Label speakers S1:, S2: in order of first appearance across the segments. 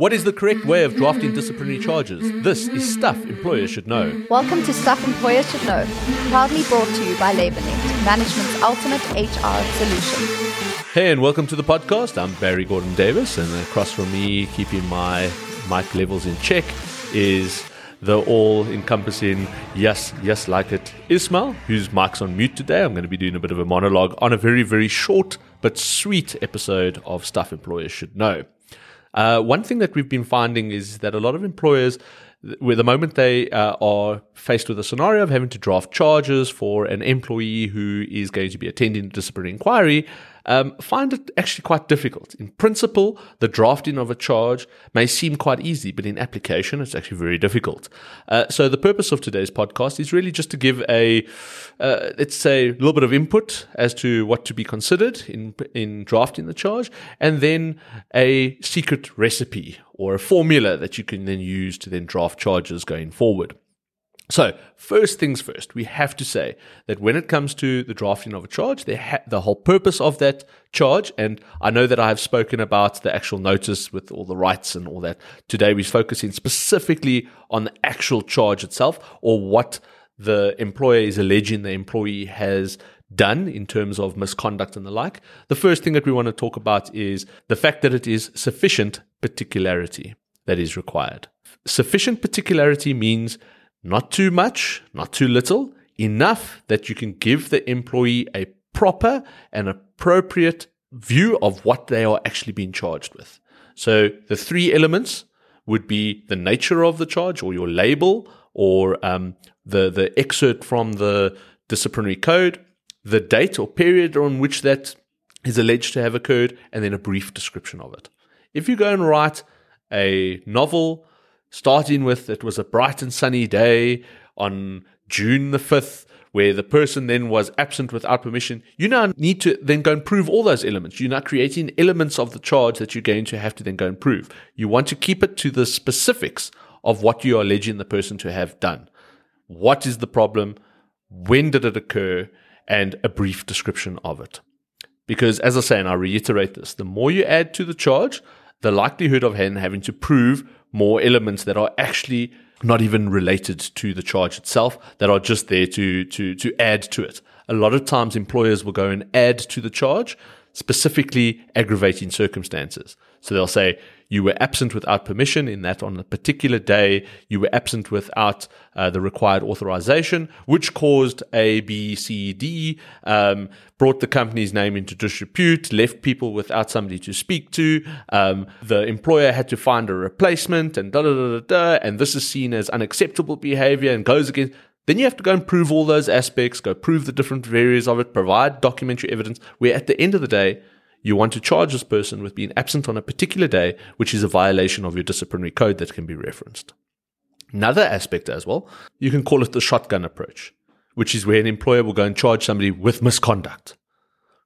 S1: What is the correct way of drafting disciplinary charges? This is stuff employers should know.
S2: Welcome to Stuff Employers Should Know, proudly brought to you by LabourNet, management's ultimate HR solution.
S1: Hey, and welcome to the podcast. I'm Barry Gordon Davis, and across from me, keeping my mic levels in check, is the all encompassing yes, yes, like it Ismail, whose mic's on mute today. I'm going to be doing a bit of a monologue on a very, very short but sweet episode of Stuff Employers Should Know. Uh, one thing that we've been finding is that a lot of employers, with the moment they uh, are faced with a scenario of having to draft charges for an employee who is going to be attending a disciplinary inquiry, um, find it actually quite difficult. In principle, the drafting of a charge may seem quite easy, but in application, it's actually very difficult. Uh, so, the purpose of today's podcast is really just to give a, uh, let's say, a little bit of input as to what to be considered in in drafting the charge, and then a secret recipe or a formula that you can then use to then draft charges going forward. So, first things first, we have to say that when it comes to the drafting of a charge, ha- the whole purpose of that charge, and I know that I have spoken about the actual notice with all the rights and all that. Today, we're focusing specifically on the actual charge itself or what the employer is alleging the employee has done in terms of misconduct and the like. The first thing that we want to talk about is the fact that it is sufficient particularity that is required. Sufficient particularity means not too much, not too little, enough that you can give the employee a proper and appropriate view of what they are actually being charged with. So the three elements would be the nature of the charge or your label or um, the, the excerpt from the disciplinary code, the date or period on which that is alleged to have occurred, and then a brief description of it. If you go and write a novel starting with it was a bright and sunny day on June the 5th, where the person then was absent without permission. You now need to then go and prove all those elements. You're now creating elements of the charge that you're going to have to then go and prove. You want to keep it to the specifics of what you are alleging the person to have done. What is the problem? When did it occur? And a brief description of it. Because, as I say, and I reiterate this, the more you add to the charge, the likelihood of hen having to prove more elements that are actually not even related to the charge itself, that are just there to to to add to it. A lot of times employers will go and add to the charge, specifically aggravating circumstances. So they'll say, you were absent without permission in that on a particular day you were absent without uh, the required authorization, which caused A, B, C, D, um, brought the company's name into disrepute, left people without somebody to speak to. Um, the employer had to find a replacement, and da da da da da. And this is seen as unacceptable behavior and goes against. Then you have to go and prove all those aspects, go prove the different areas of it, provide documentary evidence, where at the end of the day, you want to charge this person with being absent on a particular day, which is a violation of your disciplinary code that can be referenced. Another aspect as well, you can call it the shotgun approach, which is where an employer will go and charge somebody with misconduct.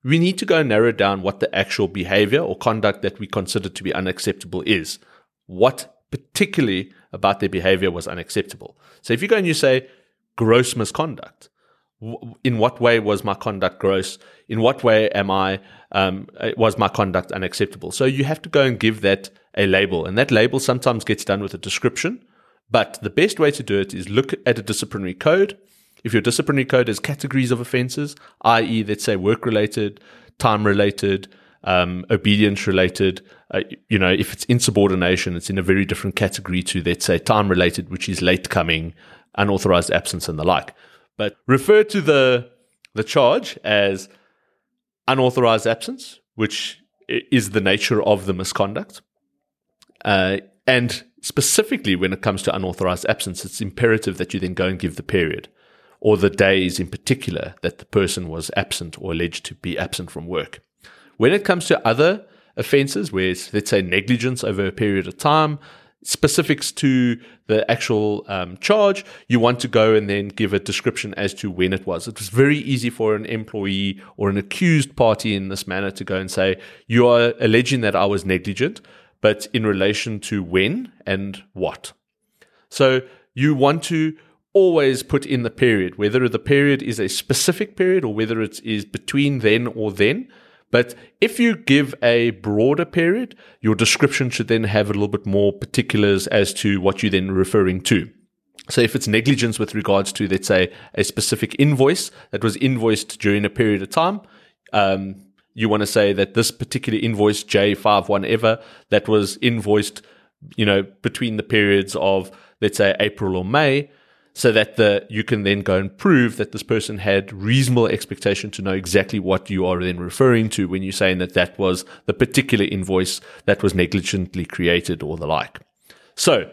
S1: We need to go and narrow down what the actual behavior or conduct that we consider to be unacceptable is. What particularly about their behavior was unacceptable. So if you go and you say gross misconduct, in what way was my conduct gross? In what way am I um, uh, was my conduct unacceptable? So you have to go and give that a label, and that label sometimes gets done with a description. But the best way to do it is look at a disciplinary code. If your disciplinary code has categories of offences, i.e., let's say work related, time related, um, obedience related, uh, you know, if it's insubordination, it's in a very different category to, let's say, time related, which is late coming, unauthorized absence, and the like but refer to the the charge as unauthorized absence, which is the nature of the misconduct. Uh, and specifically, when it comes to unauthorized absence, it's imperative that you then go and give the period or the days in particular that the person was absent or alleged to be absent from work. When it comes to other offenses, where it's, let's say, negligence over a period of time, specifics to the actual um, charge, you want to go and then give a description as to when it was. It was very easy for an employee or an accused party in this manner to go and say, You are alleging that I was negligent, but in relation to when and what. So you want to always put in the period, whether the period is a specific period or whether it is between then or then But if you give a broader period, your description should then have a little bit more particulars as to what you're then referring to. So if it's negligence with regards to, let's say, a specific invoice that was invoiced during a period of time, um, you want to say that this particular invoice J5 one ever that was invoiced, you know, between the periods of, let's say, April or May, so that the you can then go and prove that this person had reasonable expectation to know exactly what you are then referring to when you're saying that that was the particular invoice that was negligently created or the like. So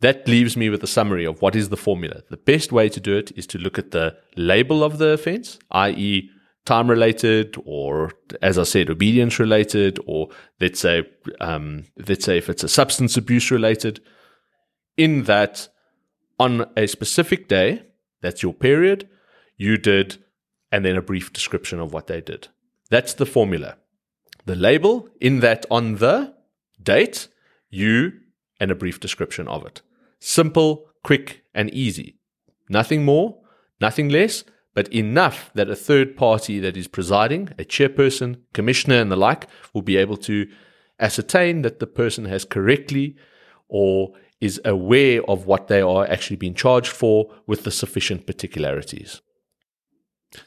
S1: that leaves me with a summary of what is the formula. The best way to do it is to look at the label of the offense, i.e., time related, or as I said, obedience related, or let's say, um, let's say if it's a substance abuse related. In that, on a specific day, that's your period, you did, and then a brief description of what they did. That's the formula. The label, in that on the date, you, and a brief description of it. Simple, quick, and easy. Nothing more, nothing less, but enough that a third party that is presiding, a chairperson, commissioner, and the like, will be able to ascertain that the person has correctly or is aware of what they are actually being charged for with the sufficient particularities.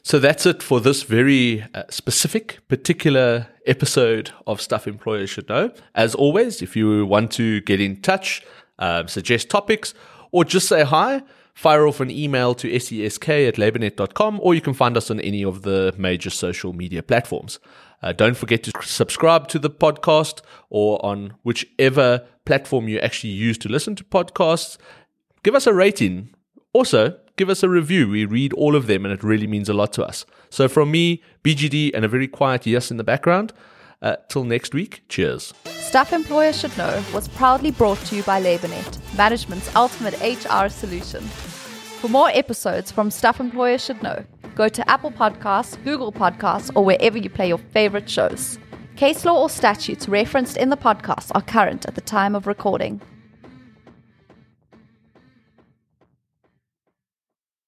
S1: So that's it for this very uh, specific, particular episode of Stuff Employers Should Know. As always, if you want to get in touch, uh, suggest topics, or just say hi, fire off an email to sesk at labournet.com, or you can find us on any of the major social media platforms. Uh, don't forget to subscribe to the podcast or on whichever platform you actually use to listen to podcasts. Give us a rating. Also, give us a review. We read all of them and it really means a lot to us. So, from me, BGD, and a very quiet yes in the background, uh, till next week, cheers.
S2: Stuff Employers Should Know was proudly brought to you by LabourNet, management's ultimate HR solution. For more episodes from Stuff Employers Should Know, go to Apple Podcasts, Google Podcasts, or wherever you play your favorite shows. Case law or statutes referenced in the podcast are current at the time of recording.